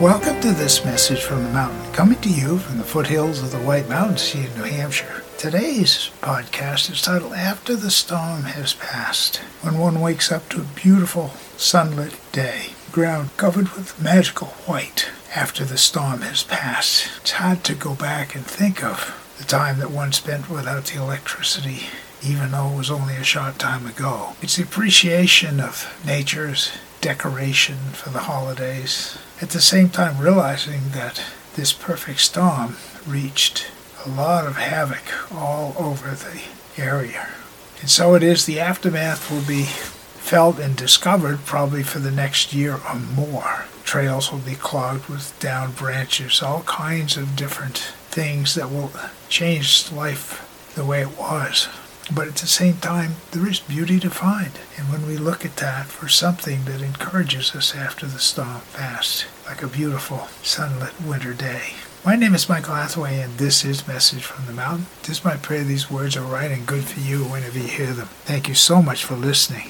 Welcome to this message from the mountain, coming to you from the foothills of the White Mountains here in New Hampshire. Today's podcast is titled After the Storm Has Passed. When one wakes up to a beautiful sunlit day, ground covered with magical white after the storm has passed, it's hard to go back and think of the time that one spent without the electricity, even though it was only a short time ago. It's the appreciation of nature's decoration for the holidays, at the same time realizing that this perfect storm reached a lot of havoc all over the area. And so it is the aftermath will be felt and discovered probably for the next year or more. Trails will be clogged with down branches, all kinds of different things that will change life the way it was. But at the same time, there is beauty to find. And when we look at that for something that encourages us after the storm passed, like a beautiful sunlit winter day. My name is Michael Hathaway, and this is Message from the Mountain. It is my prayer these words are right and good for you whenever you hear them. Thank you so much for listening.